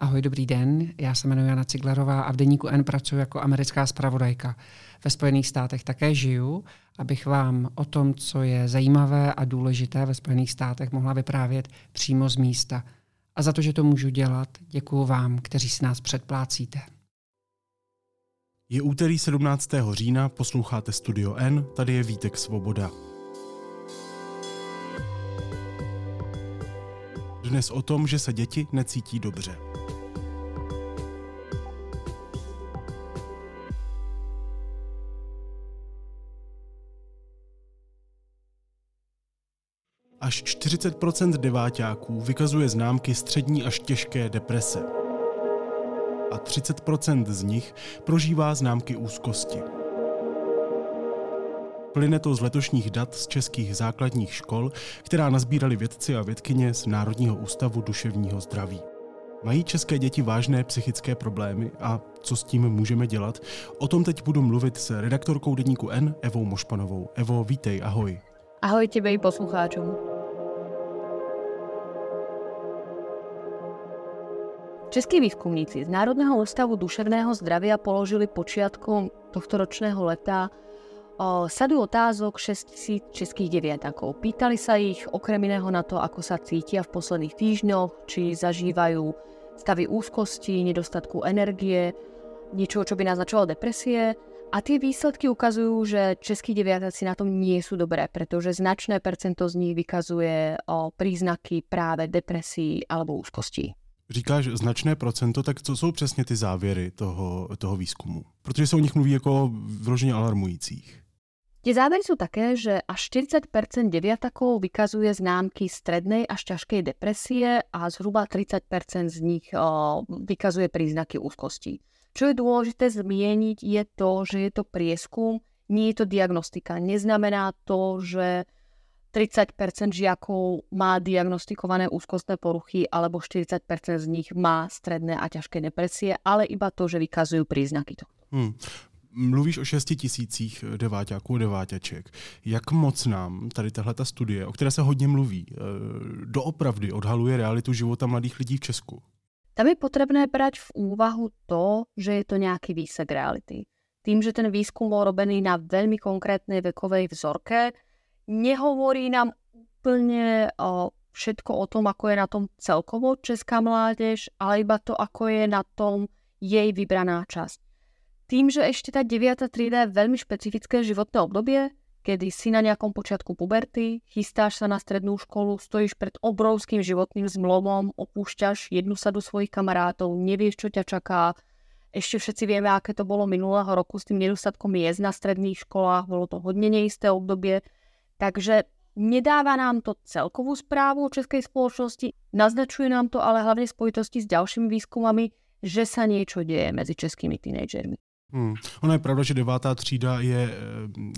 Ahoj, dobrý den. Já se jmenuji Jana Ciglerová a v Deníku N pracuji jako americká spravodajka. Ve Spojených státech také žiju, abych vám o tom, co je zajímavé a důležité ve Spojených státech, mohla vyprávět přímo z místa. A za to, že to můžu dělat, děkuji vám, kteří si nás předplácíte. Je úterý 17. října, posloucháte Studio N, tady je Vítek Svoboda. Dnes o tom, že se děti necítí dobře. Až 40% deváťáků vykazuje známky střední až těžké deprese. A 30% z nich prožívá známky úzkosti. Plyne to z letošních dat z českých základních škol, která nazbírali vědci a vědkyně z Národního ústavu duševního zdraví. Mají české děti vážné psychické problémy a co s tím můžeme dělat? O tom teď budu mluvit s redaktorkou denníku N Evou Mošpanovou. Evo, vítej, ahoj. Ahoj tebe i poslucháčom. Českí výskumníci z Národného ústavu duševného zdravia položili počiatkom tohto ročného leta sadu otázok 6 tisíc českých deviatakov. Pýtali sa ich okrem iného na to, ako sa cítia v posledných týždňoch, či zažívajú stavy úzkosti, nedostatku energie, niečo, čo by naznačovalo depresie. A tie výsledky ukazujú, že českí deviatáci na tom nie sú dobré, pretože značné percento z nich vykazuje o príznaky práve depresí alebo úzkosti. Říkáš značné procento, tak co jsou přesně ty závěry toho, toho výzkumu? Protože se o nich mluví jako vyloženě alarmujících. Tie závery sú také, že až 40% deviatakov vykazuje známky strednej až ťažkej depresie a zhruba 30% z nich o, vykazuje príznaky úzkosti. Čo je dôležité zmieniť je to, že je to prieskum, nie je to diagnostika. Neznamená to, že 30% žiakov má diagnostikované úzkostné poruchy alebo 40% z nich má stredné a ťažké depresie, ale iba to, že vykazujú príznaky to. Hmm. Mluvíš o 6 tisících deváťáků, deváťaček. Jak moc nám tady tahle ta studie, o které se hodně mluví, eh, doopravdy odhaluje realitu života mladých lidí v Česku? Tam je potrebné brať v úvahu to, že je to nejaký výsek reality. Tým, že ten výskum bol robený na veľmi konkrétnej vekovej vzorke, nehovorí nám úplne o, všetko o tom, ako je na tom celkovo česká mládež, ale iba to, ako je na tom jej vybraná časť. Tým, že ešte tá 9. trieda je veľmi špecifické životné obdobie, kedy si na nejakom počiatku puberty, chystáš sa na strednú školu, stojíš pred obrovským životným zmlomom, opúšťaš jednu sadu svojich kamarátov, nevieš, čo ťa čaká. Ešte všetci vieme, aké to bolo minulého roku s tým nedostatkom miest na stredných školách, bolo to hodne neisté obdobie Takže nedáva nám to celkovú správu o českej spoločnosti, naznačuje nám to ale hlavne v spojitosti s ďalšími výskumami, že sa niečo deje medzi českými teenagermi. Hmm. Ono je pravda, že devátá třída je eh,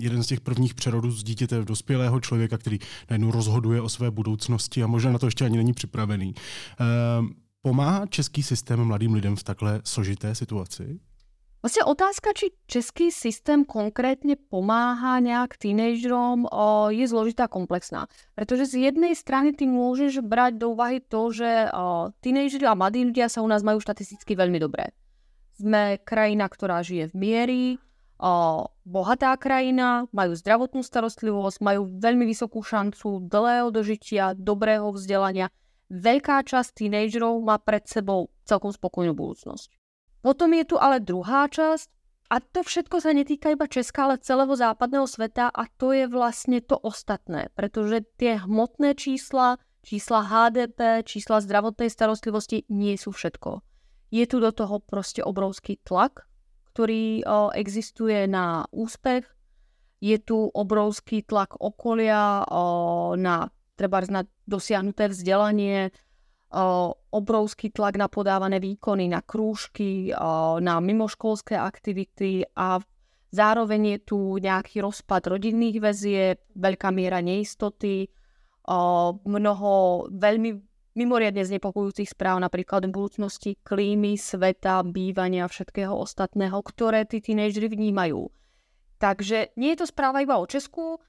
jeden z těch prvních přerodů z dítěte v dospělého člověka, který najednou rozhoduje o své budoucnosti a možná na to ještě ani není připravený. Ehm, pomáhá český systém mladým lidem v takhle složité situaci? Vlastne otázka, či český systém konkrétne pomáha nejak tínejdžerom, je zložitá komplexná. Pretože z jednej strany ty môžeš brať do úvahy to, že tínejdžeri a mladí ľudia sa u nás majú štatisticky veľmi dobré. Sme krajina, ktorá žije v miery, bohatá krajina, majú zdravotnú starostlivosť, majú veľmi vysokú šancu dlhého dožitia, dobrého vzdelania. Veľká časť tínejdžerov má pred sebou celkom spokojnú budúcnosť. Potom je tu ale druhá časť a to všetko sa netýka iba Česka, ale celého západného sveta a to je vlastne to ostatné, pretože tie hmotné čísla, čísla HDP, čísla zdravotnej starostlivosti nie sú všetko. Je tu do toho proste obrovský tlak, ktorý o, existuje na úspech, je tu obrovský tlak okolia o, na treba na dosiahnuté vzdelanie, obrovský tlak na podávané výkony, na krúžky, na mimoškolské aktivity a zároveň je tu nejaký rozpad rodinných väzieb, veľká miera neistoty, mnoho veľmi mimoriadne znepokojujúcich správ napríklad v budúcnosti klímy, sveta, bývania, všetkého ostatného, ktoré tí tínejdžeri vnímajú. Takže nie je to správa iba o Česku,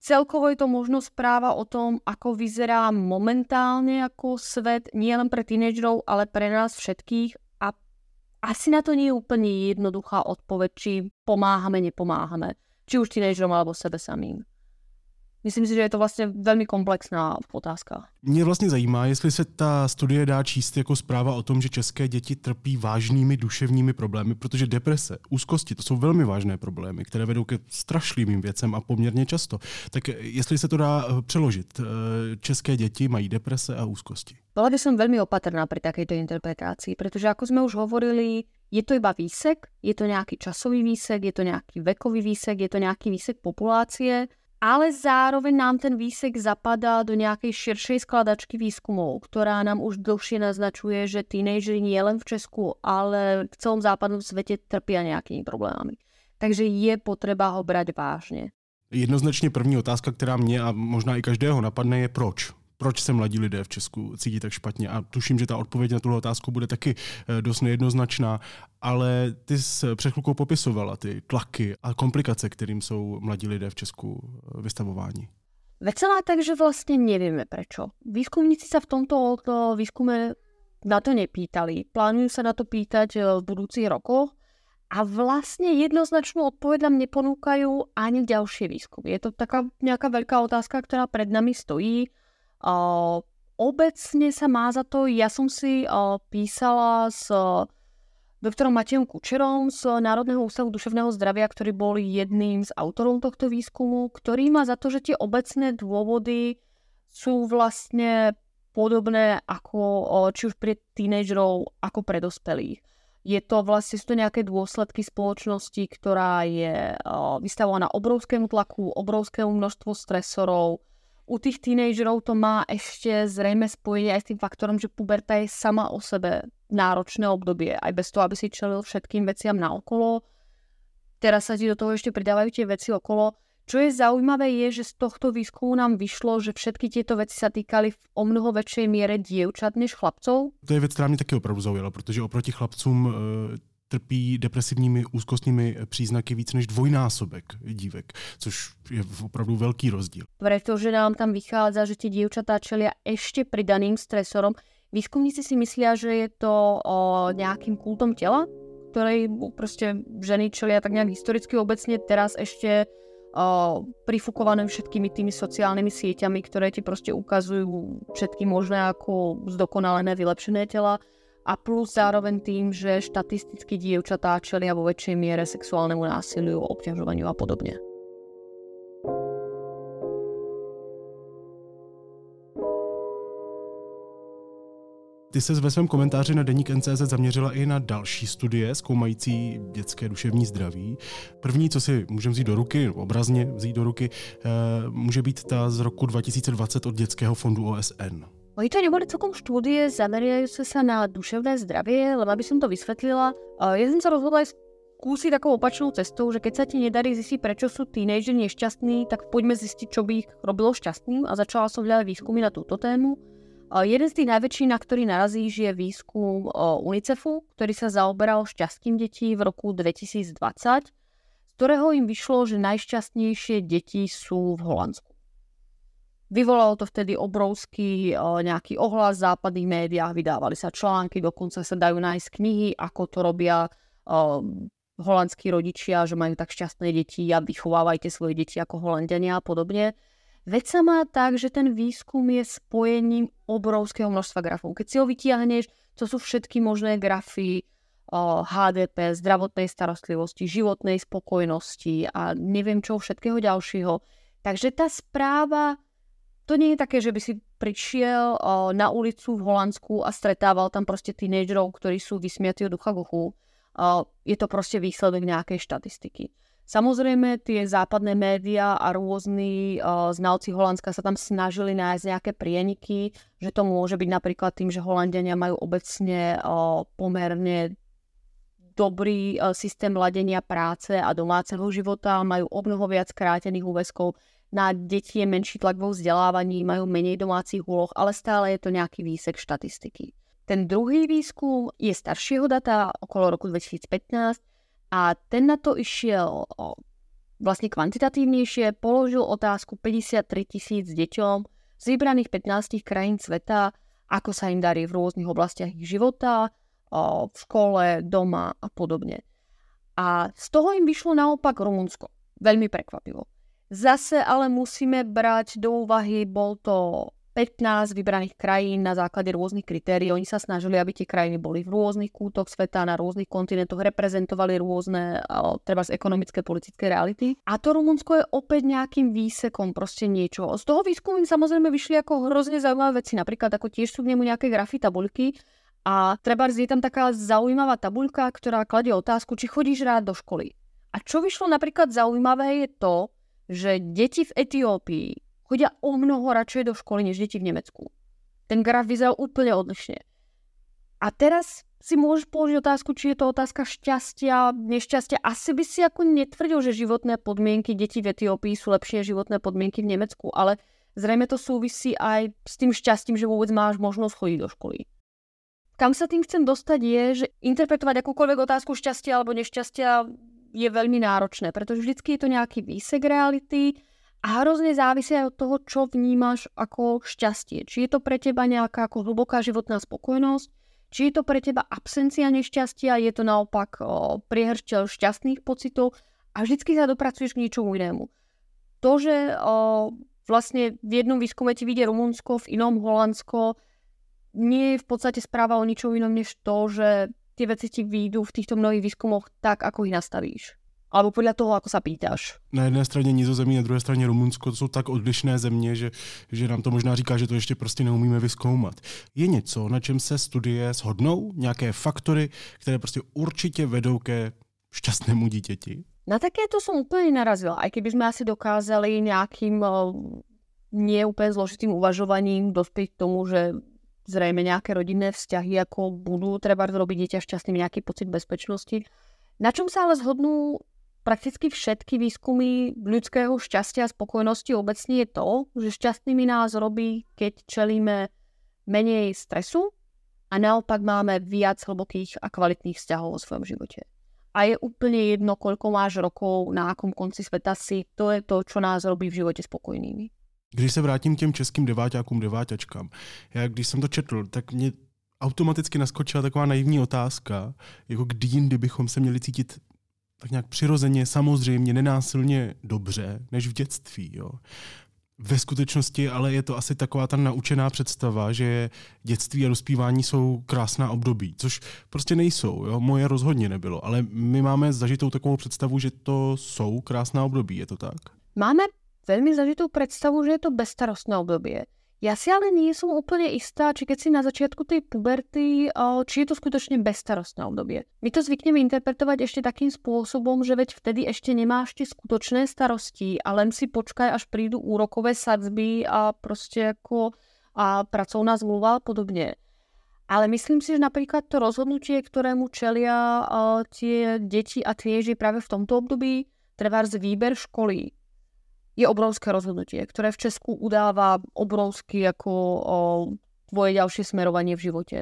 Celkovo je to možno správa o tom, ako vyzerá momentálne ako svet, nie len pre tínedžerov, ale pre nás všetkých. A asi na to nie je úplne jednoduchá odpoveď, či pomáhame, nepomáhame. Či už tínedžerom alebo sebe samým. Myslím si, že je to vlastně velmi komplexná otázka. Mě vlastně zajímá, jestli se ta studie dá číst jako zpráva o tom, že české děti trpí vážnými duševními problémy, protože deprese, úzkosti, to jsou velmi vážné problémy, které vedou ke strašlivým věcem a poměrně často. Tak jestli se to dá eh, přeložit, eh, české děti mají deprese a úzkosti. Bola by som veľmi opatrná pri takejto interpretácii, pretože ako sme už hovorili, je to iba výsek, je to nejaký časový výsek, je to nejaký vekový výsek, je to nejaký výsek populácie ale zároveň nám ten výsek zapadá do nejakej širšej skladačky výskumov, ktorá nám už dlhšie naznačuje, že tínejdžeri nie len v Česku, ale v celom západnom svete trpia nejakými problémami. Takže je potreba ho brať vážně. Jednoznačně první otázka, která mě a možná i každého napadne, je proč proč se mladí lidé v Česku cítí tak špatně. A tuším, že ta odpověď na tuhle otázku bude taky eh, dost nejednoznačná, ale ty jsi před chvilkou popisovala ty tlaky a komplikace, kterým jsou mladí lidé v Česku eh, vystavováni. Veď celá tak, že vlastne nevieme prečo. Výskumníci sa v tomto výskume na to nepýtali. Plánujú sa na to pýtať eh, v budúcich rokoch a vlastne jednoznačnú odpoveď nám neponúkajú ani ďalšie výskumy. Je to taká nejaká veľká otázka, ktorá pred nami stojí. Obecne sa má za to, ja som si písala s doktorom Matejom Kučerom z Národného ústavu duševného zdravia, ktorý bol jedným z autorov tohto výskumu, ktorý má za to, že tie obecné dôvody sú vlastne podobné ako či už pre tínejdžerov, ako pre dospelých. Je to vlastne, sú to nejaké dôsledky spoločnosti, ktorá je vystavovaná obrovskému tlaku, obrovskému množstvu stresorov, u tých tínejdžerov to má ešte zrejme spojenie aj s tým faktorom, že puberta je sama o sebe náročné obdobie, aj bez toho, aby si čelil všetkým veciam naokolo. Teraz sa ti do toho ešte pridávajú tie veci okolo. Čo je zaujímavé je, že z tohto výskumu nám vyšlo, že všetky tieto veci sa týkali v o mnoho väčšej miere dievčat než chlapcov. To je věc, která mě taky opravdu zaujala, protože oproti chlapcům e, trpí depresivními úzkostnými příznaky víc než dvojnásobek dívek, což je opravdu velký rozdíl. Pretože nám tam vychádza, že tie dievčatá čelia ešte pridaným stresorom. Výskumníci si myslia, že je to o nejakým kultom tela, ktorej proste ženy čelia tak nejak historicky obecne teraz ešte o, prifukované všetkými tými sociálnymi sieťami, ktoré ti proste ukazujú všetky možné ako zdokonalené, vylepšené tela a plus zároveň tým, že štatisticky dievčatá čelia vo väčšej miere sexuálnemu násiliu, obťažovaniu a podobne. Ty se ve svém komentáři na Deník NCZ zaměřila i na další studie zkoumající dětské duševní zdraví. První, co si můžeme vzít do ruky, obrazně vzít do ruky, eh, může být ta z roku 2020 od Dětského fondu OSN. Oni to neboli celkom štúdie zameriajúce sa na duševné zdravie, lebo aby som to vysvetlila, ja som sa rozhodla aj skúsiť takou opačnou cestou, že keď sa ti nedarí zistiť, prečo sú tínejdžeri nešťastní, tak poďme zistiť, čo by ich robilo šťastným a začala som hľadať výskumy na túto tému. Jeden z tých najväčších, na ktorý narazíš, je výskum UNICEFu, ktorý sa zaoberal šťastím detí v roku 2020, z ktorého im vyšlo, že najšťastnejšie deti sú v Holandsku. Vyvolalo to vtedy obrovský nejaký ohlas v západných médiách, vydávali sa články, dokonca sa dajú nájsť knihy, ako to robia holandskí rodičia, že majú tak šťastné deti a vychovávajte svoje deti ako holandiania a podobne. Veď sa má tak, že ten výskum je spojením obrovského množstva grafov. Keď si ho vytiahneš, to sú všetky možné grafy, HDP, zdravotnej starostlivosti, životnej spokojnosti a neviem čo všetkého ďalšieho. Takže tá správa to nie je také, že by si prišiel o, na ulicu v Holandsku a stretával tam proste tínejdžerov, ktorí sú vysmiatí od ducha k uchu. O, je to proste výsledok nejakej štatistiky. Samozrejme, tie západné médiá a rôzni o, znalci Holandska sa tam snažili nájsť nejaké prieniky, že to môže byť napríklad tým, že Holandiania majú obecne o, pomerne dobrý systém ladenia práce a domáceho života, majú o mnoho viac krátených úväzkov, na deti je menší tlak vo vzdelávaní, majú menej domácich úloh, ale stále je to nejaký výsek štatistiky. Ten druhý výskum je staršieho data, okolo roku 2015, a ten na to išiel vlastne kvantitatívnejšie, položil otázku 53 tisíc deťom z vybraných 15 krajín sveta, ako sa im darí v rôznych oblastiach ich života, v škole, doma a podobne. A z toho im vyšlo naopak Rumunsko. Veľmi prekvapivo. Zase ale musíme brať do úvahy, bol to 15 vybraných krajín na základe rôznych kritérií. Oni sa snažili, aby tie krajiny boli v rôznych kútoch sveta, na rôznych kontinentoch, reprezentovali rôzne, treba z ekonomické, politické reality. A to Rumunsko je opäť nejakým výsekom proste niečo. Z toho výskumu im samozrejme vyšli ako hrozne zaujímavé veci, napríklad ako tiež sú v nemu nejaké grafy, tabuľky, a treba je tam taká zaujímavá tabuľka, ktorá kladie otázku, či chodíš rád do školy. A čo vyšlo napríklad zaujímavé je to, že deti v Etiópii chodia o mnoho radšej do školy než deti v Nemecku. Ten graf vyzeral úplne odlišne. A teraz si môžeš položiť otázku, či je to otázka šťastia, nešťastia. Asi by si ako netvrdil, že životné podmienky detí v Etiópii sú lepšie životné podmienky v Nemecku, ale zrejme to súvisí aj s tým šťastím, že vôbec máš možnosť chodiť do školy. Kam sa tým chcem dostať je, že interpretovať akúkoľvek otázku šťastia alebo nešťastia je veľmi náročné, pretože vždy je to nejaký výsek reality a hrozne závisí aj od toho, čo vnímaš ako šťastie. Či je to pre teba nejaká ako hlboká životná spokojnosť, či je to pre teba absencia nešťastia, je to naopak priehršťel šťastných pocitov a vždycky sa dopracuješ k ničomu inému. To, že o, vlastne v jednom výskume ti vyjde Rumunsko, v inom Holandsko, nie je v podstate správa o ničom inom než to, že tie veci ti výjdu v týchto mnohých výskumoch tak, ako ich nastavíš. Alebo podľa toho, ako sa pýtaš. Na jedné straně Nizozemí, na druhé straně Rumunsko, to jsou tak odlišné země, že, že nám to možná říká, že to ještě prostě neumíme vyskoumat. Je něco, na čem se studie shodnou? Nějaké faktory, které prostě určitě vedou ke šťastnému dítěti? Na takéto som úplne narazila, aj keby sme asi dokázali nejakým nie úplne zložitým uvažovaním dospieť k tomu, že zrejme nejaké rodinné vzťahy, ako budú treba robiť dieťa šťastným, nejaký pocit bezpečnosti. Na čom sa ale zhodnú prakticky všetky výskumy ľudského šťastia a spokojnosti obecne je to, že šťastnými nás robí, keď čelíme menej stresu a naopak máme viac hlbokých a kvalitných vzťahov vo svojom živote. A je úplne jedno, koľko máš rokov, na akom konci sveta si, to je to, čo nás robí v živote spokojnými. Když se vrátím k těm českým deváťákům, deváťačkám, já když jsem to četl, tak mě automaticky naskočila taková naivní otázka, jako kdy jindy bychom se měli cítit tak nějak přirozeně, samozřejmě, nenásilně dobře, než v dětství. Jo. Ve skutečnosti ale je to asi taková ta naučená představa, že dětství a dospívání jsou krásná období, což prostě nejsou. Jo? Moje rozhodně nebylo, ale my máme zažitou takovou představu, že to jsou krásná období, je to tak? Máme veľmi zažitú predstavu, že je to bezstarostné obdobie. Ja si ale nie som úplne istá, či keď si na začiatku tej puberty, či je to skutočne bezstarostné obdobie. My to zvykneme interpretovať ešte takým spôsobom, že veď vtedy ešte nemáš tie skutočné starosti a len si počkaj, až prídu úrokové sadzby a proste ako a pracovná zmluva a podobne. Ale myslím si, že napríklad to rozhodnutie, ktorému čelia tie deti a tieži práve v tomto období, treba z výber školy, je obrovské rozhodnutie, ktoré v Česku udáva obrovský ako o, tvoje ďalšie smerovanie v živote.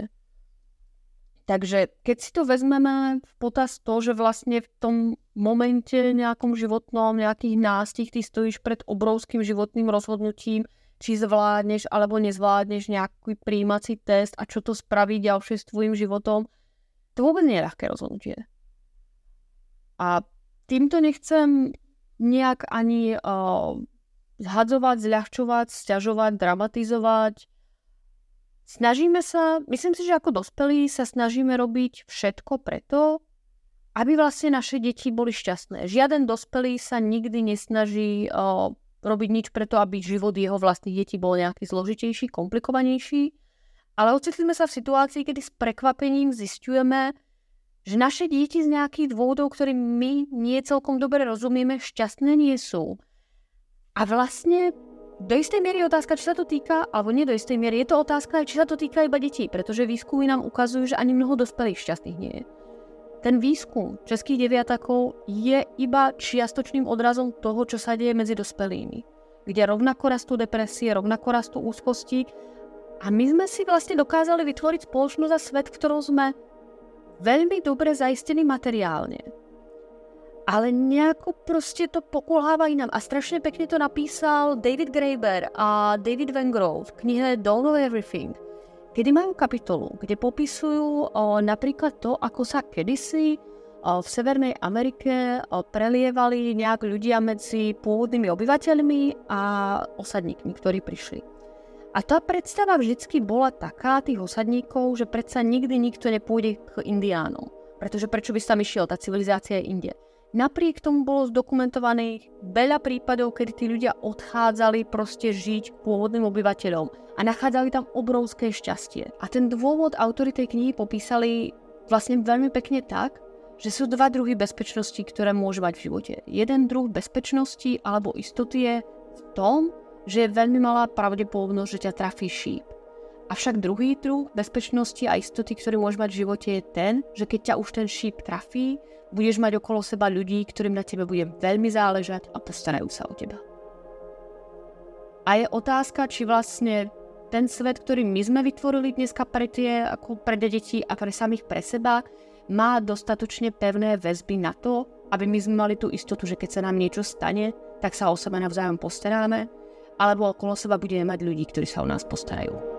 Takže keď si to vezmeme v potaz to, že vlastne v tom momente nejakom životnom, nejakých nástih, ty stojíš pred obrovským životným rozhodnutím, či zvládneš alebo nezvládneš nejaký príjímací test a čo to spraví ďalšie s tvojim životom, to vôbec nie je ľahké rozhodnutie. A týmto nechcem nejak ani uh, zhadzovať, zľahčovať, stiažovať, dramatizovať. Snažíme sa, myslím si, že ako dospelí sa snažíme robiť všetko preto, aby vlastne naše deti boli šťastné. Žiaden dospelý sa nikdy nesnaží uh, robiť nič preto, aby život jeho vlastných detí bol nejaký zložitejší, komplikovanejší. Ale ocitli sme sa v situácii, kedy s prekvapením zistujeme, že naše deti z nejakých dôvodov, ktorým my nie celkom dobre rozumieme, šťastné nie sú. A vlastne do istej miery je otázka, či sa to týka, alebo nie do istej miery, je to otázka, či sa to týka iba detí, pretože výskumy nám ukazujú, že ani mnoho dospelých šťastných nie je. Ten výskum českých deviatakov je iba čiastočným odrazom toho, čo sa deje medzi dospelými, kde rovnako rastú depresie, rovnako rastú úzkosti a my sme si vlastne dokázali vytvoriť spoločnosť a svet, v ktorom sme veľmi dobre zaistený materiálne. ale nejako proste to pokulháva inám. A strašne pekne to napísal David Graeber a David Van Grove v knihe Don't Know Everything, kedy majú kapitolu, kde popisujú o, napríklad to, ako sa kedysi o, v Severnej Amerike o, prelievali nejak ľudia medzi pôvodnými obyvateľmi a osadníkmi, ktorí prišli. A tá predstava vždycky bola taká tých osadníkov, že predsa nikdy nikto nepôjde k indiánom. Pretože prečo by sa tam išiel, tá civilizácia je inde. Napriek tomu bolo zdokumentovaných veľa prípadov, kedy tí ľudia odchádzali proste žiť k pôvodným obyvateľom a nachádzali tam obrovské šťastie. A ten dôvod autory tej knihy popísali vlastne veľmi pekne tak, že sú dva druhy bezpečnosti, ktoré môže mať v živote. Jeden druh bezpečnosti alebo istoty je v tom, že je veľmi malá pravdepodobnosť, že ťa trafí šíp. Avšak druhý druh bezpečnosti a istoty, ktorý môže mať v živote je ten, že keď ťa už ten šíp trafí, budeš mať okolo seba ľudí, ktorým na tebe bude veľmi záležať a postarajú sa o teba. A je otázka, či vlastne ten svet, ktorý my sme vytvorili dneska pre tie, ako pre deti a pre samých pre seba, má dostatočne pevné väzby na to, aby my sme mali tú istotu, že keď sa nám niečo stane, tak sa o seba navzájom postaráme, alebo okolo seba budeme mať ľudí, ktorí sa o nás postarajú.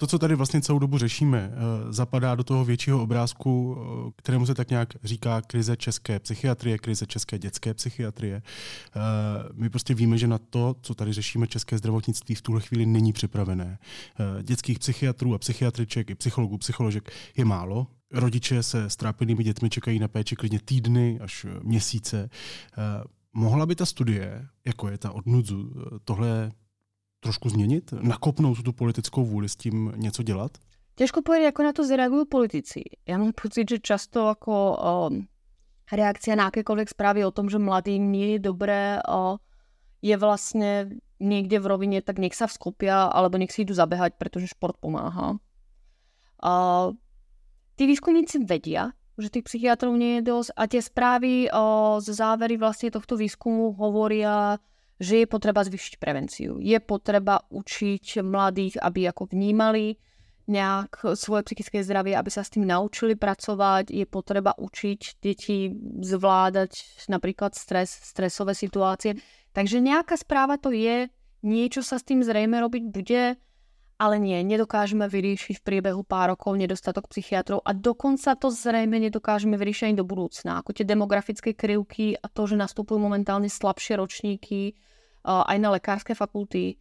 to, co tady vlastně celou dobu řešíme, eh, zapadá do toho většího obrázku, eh, kterému se tak nějak říká krize české psychiatrie, krize české dětské psychiatrie. Eh, my prostě víme, že na to, co tady řešíme české zdravotnictví, v tuhle chvíli není připravené. Dětských psychiatrů a psychiatriček i psychologů, psycholožek je málo. Rodiče se strápenými dětmi čekají na péči klidně týdny až měsíce. Mohla by ta studie, jako je ta od Nudzu, tohle trošku změnit? Nakopnout tu politickou vůli s tím něco dělat? Ťažko povedať, ako na to zareagujú politici. Ja mám pocit, že často ako um, reakcia na akékoľvek správy o tom, že mladým nie je dobré, uh, je vlastne niekde v rovine, tak nech sa vskopia, alebo nech si idú zabehať, pretože šport pomáha. Uh, tí výskumníci vedia, že tých psychiatrov nie je dosť a tie správy uh, z závery vlastne tohto výskumu hovoria že je potreba zvyšiť prevenciu. Je potreba učiť mladých, aby ako vnímali nejak svoje psychické zdravie, aby sa s tým naučili pracovať. Je potreba učiť deti zvládať napríklad stres, stresové situácie. Takže nejaká správa to je, niečo sa s tým zrejme robiť bude, ale nie, nedokážeme vyriešiť v priebehu pár rokov nedostatok psychiatrov a dokonca to zrejme nedokážeme vyriešiť ani do budúcna. Ako tie demografické krivky a to, že nastupujú momentálne slabšie ročníky, aj na lekárske fakulty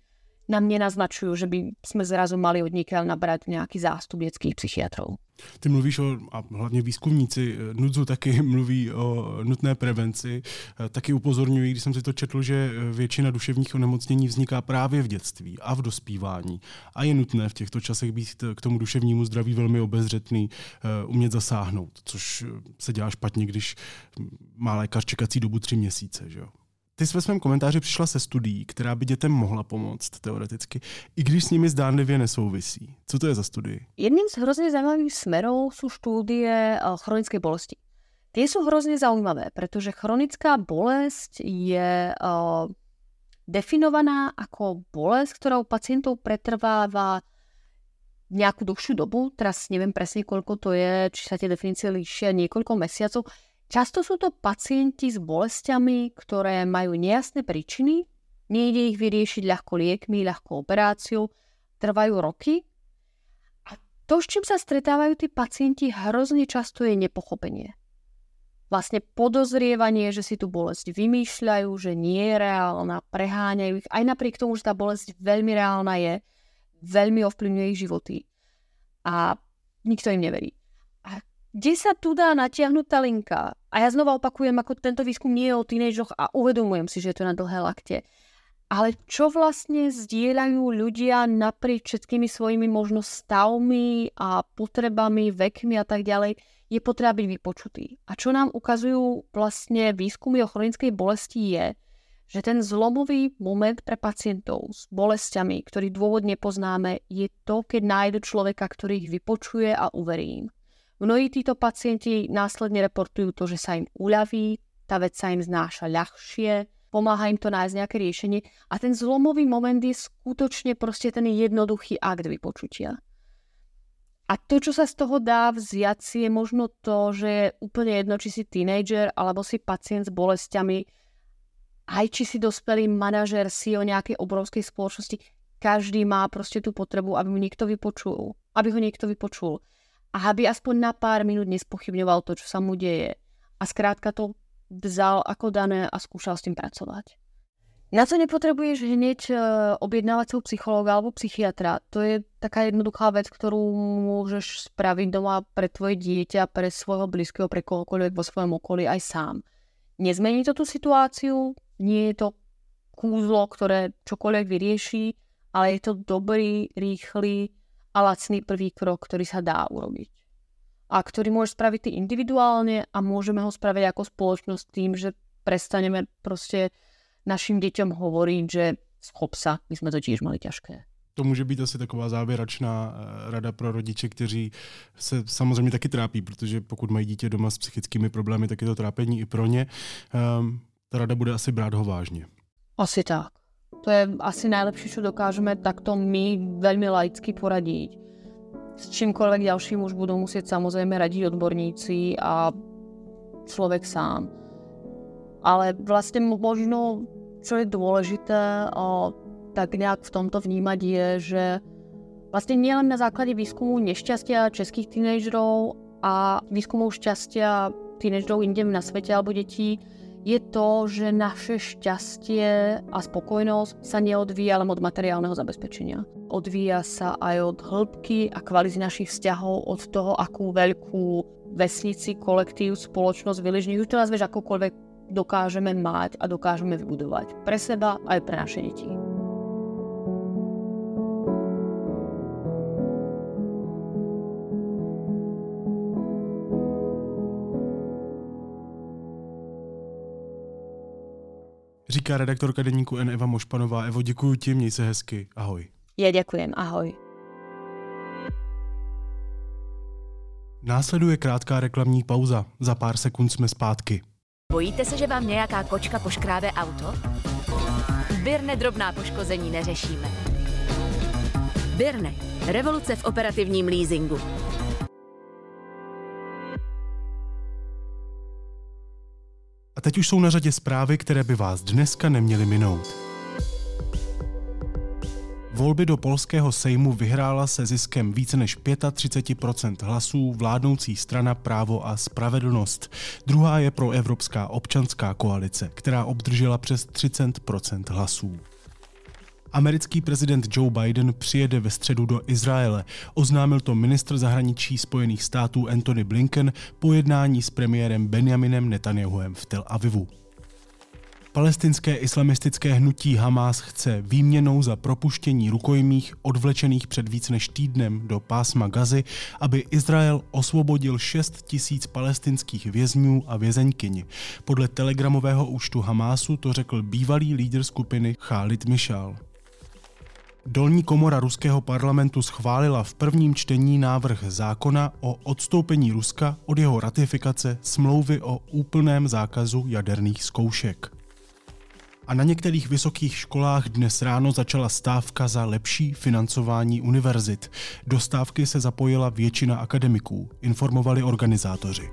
nám nenaznačujú, že by sme zrazu mali od nikiaľ nabrať nejaký zástup detských psychiatrov. Ty mluvíš o, a hlavně výzkumníci eh, NUDZu taky mluví o nutné prevenci. Eh, taky upozorňují, když jsem si to četl, že eh, většina duševních onemocnění vzniká právě v dětství a v dospívání. A je nutné v těchto časech být k tomu duševnímu zdraví velmi obezřetný, umět zasáhnout, což se dělá špatně, když hm, má lékař čekací dobu tři měsíce. Že jo? Ty jsi ve svém komentáři přišla se studií, která by dětem mohla pomoct teoreticky, i když s nimi zdánlivě nesouvisí. Co to je za studii? Jedným z hrozně zajímavých smerov sú štúdie eh, chronické bolesti. Tie sú hrozne zaujímavé, pretože chronická bolesť je uh, definovaná ako bolesť, ktorá u pacientov pretrváva nejakú dlhšiu dobu. Teraz neviem presne, koľko to je, či sa tie definície líšia, niekoľko mesiacov. Často sú to pacienti s bolestiami, ktoré majú nejasné príčiny, nejde ich vyriešiť ľahko liekmi, ľahko operáciou, trvajú roky. A to, s čím sa stretávajú tí pacienti, hrozne často je nepochopenie. Vlastne podozrievanie, že si tú bolesť vymýšľajú, že nie je reálna, preháňajú ich, aj napriek tomu, že tá bolesť veľmi reálna je, veľmi ovplyvňuje ich životy. A nikto im neverí kde sa tu dá natiahnuť tá linka? A ja znova opakujem, ako tento výskum nie je o tínežoch a uvedomujem si, že je to na dlhé lakte. Ale čo vlastne zdieľajú ľudia naprieč všetkými svojimi možno stavmi a potrebami, vekmi a tak ďalej, je potreba byť vypočutý. A čo nám ukazujú vlastne výskumy o chronickej bolesti je, že ten zlomový moment pre pacientov s bolestiami, ktorý dôvod nepoznáme, je to, keď nájdu človeka, ktorý ich vypočuje a uverí im. Mnohí títo pacienti následne reportujú to, že sa im uľaví, tá vec sa im znáša ľahšie, pomáha im to nájsť nejaké riešenie a ten zlomový moment je skutočne proste ten jednoduchý akt vypočutia. A to, čo sa z toho dá vziať si, je možno to, že je úplne jedno, či si tínejžer alebo si pacient s bolestiami, aj či si dospelý manažer si o nejakej obrovskej spoločnosti, každý má proste tú potrebu, aby mu niekto vypočul, aby ho niekto vypočul. A aby aspoň na pár minút nespochybňoval to, čo sa mu deje. A skrátka to vzal ako dané a skúšal s tým pracovať. Na to nepotrebuješ hneď e, objednávať svoj psychológa alebo psychiatra. To je taká jednoduchá vec, ktorú môžeš spraviť doma pre tvoje dieťa, pre svojho blízkeho, pre kohokoľvek vo svojom okolí aj sám. Nezmení to tú situáciu, nie je to kúzlo, ktoré čokoľvek vyrieši, ale je to dobrý, rýchly a lacný prvý krok, ktorý sa dá urobiť. A ktorý môžeš spraviť ty individuálne a môžeme ho spraviť ako spoločnosť tým, že prestaneme proste našim deťom hovoriť, že schop sa, my jsme to tiež mali ťažké. To může být asi taková závěračná eh, rada pro rodiče, kteří se samozřejmě taky trápí, protože pokud mají dítě doma s psychickými problémy, tak je to trápení i pro ně. Um, ta rada bude asi brát ho vážně. Asi tak. To je asi najlepšie, čo dokážeme takto my veľmi laicky poradiť. S čímkoľvek ďalším už budú musieť samozrejme radiť odborníci a človek sám. Ale vlastne možno čo je dôležité o, tak nejak v tomto vnímať je, že vlastne nielen na základe výskumu nešťastia českých tínežerov a výskumov šťastia tínežerov inde na svete alebo detí, je to, že naše šťastie a spokojnosť sa neodvíja len od materiálneho zabezpečenia. Odvíja sa aj od hĺbky a kvality našich vzťahov, od toho, akú veľkú vesnici, kolektív, spoločnosť, vyližní. Už teraz vieš, akokoľvek dokážeme mať a dokážeme vybudovať pre seba aj pre naše deti. Říká redaktorka deníku N. Eva Mošpanová. Evo, děkuji ti, měj se hezky. Ahoj. Ja ďakujem, ahoj. Následuje krátká reklamní pauza. Za pár sekund jsme zpátky. Bojíte se, že vám nějaká kočka poškrábe auto? Birne drobná poškození neřešíme. Birne. Revoluce v operativním leasingu. A teď už jsou na řadě zprávy, které by vás dneska neměly minout. Volby do polského sejmu vyhrála se ziskem více než 35 hlasů vládnoucí strana Právo a spravedlnost. Druhá je pro Evropská občanská koalice, která obdržela přes 30 hlasů. Americký prezident Joe Biden přijede ve středu do Izraele. Oznámil to ministr zahraničí Spojených států Anthony Blinken po jednání s premiérem Benjaminem Netanyahuem v Tel Avivu. Palestinské islamistické hnutí Hamas chce výměnou za propuštění rukojmích odvlečených před víc než týdnem do pásma Gazy, aby Izrael osvobodil 6 tisíc palestinských vězňů a vězeňkyni. Podle telegramového účtu Hamásu to řekl bývalý lídr skupiny Khalid Mishal. Dolní komora ruského parlamentu schválila v prvním čtení návrh zákona o odstoupení Ruska od jeho ratifikace smlouvy o úplném zákazu jaderných zkoušek a na některých vysokých školách dnes ráno začala stávka za lepší financování univerzit. Do stávky se zapojila většina akademiků, informovali organizátoři.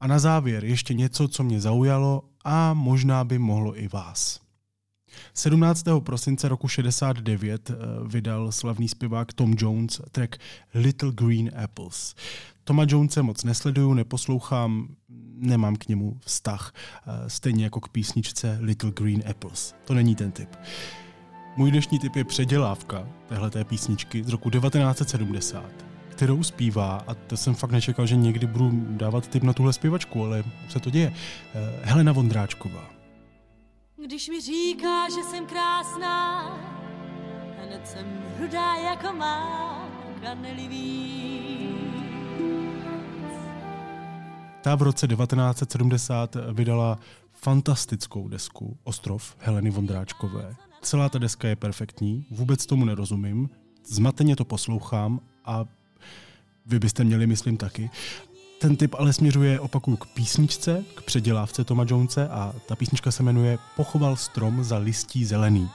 A na závěr ještě něco, co mě zaujalo a možná by mohlo i vás. 17. prosince roku 69 eh, vydal slavný zpěvák Tom Jones track Little Green Apples. Toma Jonese moc nesleduju, neposlouchám, nemám k němu vztah. Eh, stejně jako k písničce Little Green Apples. To není ten typ. Můj dnešní typ je předělávka téhleté písničky z roku 1970, kterou zpívá, a to jsem fakt nečekal, že někdy budu dávat tip na tuhle zpěvačku, ale se to děje, eh, Helena Vondráčková. Když mi říká, že jsem krásná, hned jsem hrudá jako má, kanelivý. Ta v roce 1970 vydala fantastickou desku Ostrov Heleny Vondráčkové. Celá ta deska je perfektní, vůbec tomu nerozumím, zmateně to poslouchám a vy byste měli, myslím, taky. Ten typ ale směřuje, opakuju, k písničce, k předělávce Toma Jonese a ta písnička se jmenuje Pochoval strom za listí zelený.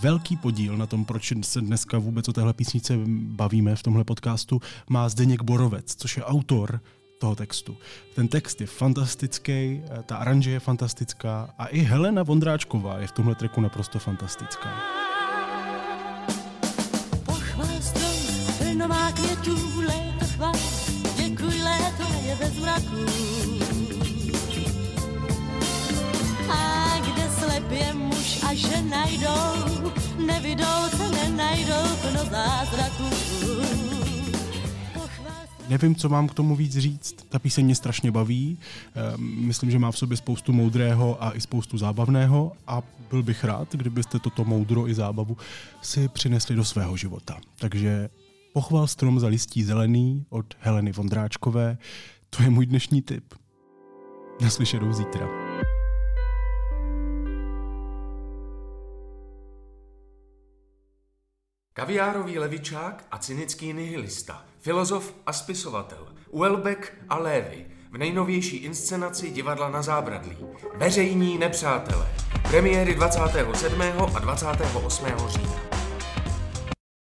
Velký podíl na tom, proč se dneska vůbec o téhle písnice bavíme v tomhle podcastu, má Zdeněk Borovec, což je autor toho textu. Ten text je fantastický, ta aranže je fantastická a i Helena Vondráčková je v tomhle treku naprosto fantastická. Pochval trnová květů, léto chval, děkuj léto je bez mraků. A kde slepě muž a žena jdou, nevidou se nenajdou plno zázraků. Nevím, co mám k tomu víc říct. Ta píseň mě strašně baví. Ehm, myslím, že má v sobě spoustu moudrého a i spoustu zábavného a byl bych rád, kdybyste toto moudro i zábavu si přinesli do svého života. Takže pochval strom za listí zelený od Heleny Vondráčkové. To je můj dnešní tip. Naslyšenou zítra. Kaviárový levičák a cynický nihilista, filozof a spisovatel, Uelbek a Lévy, v nejnovější inscenaci divadla na zábradlí. Veřejní nepřátelé. Premiéry 27. a 28. října.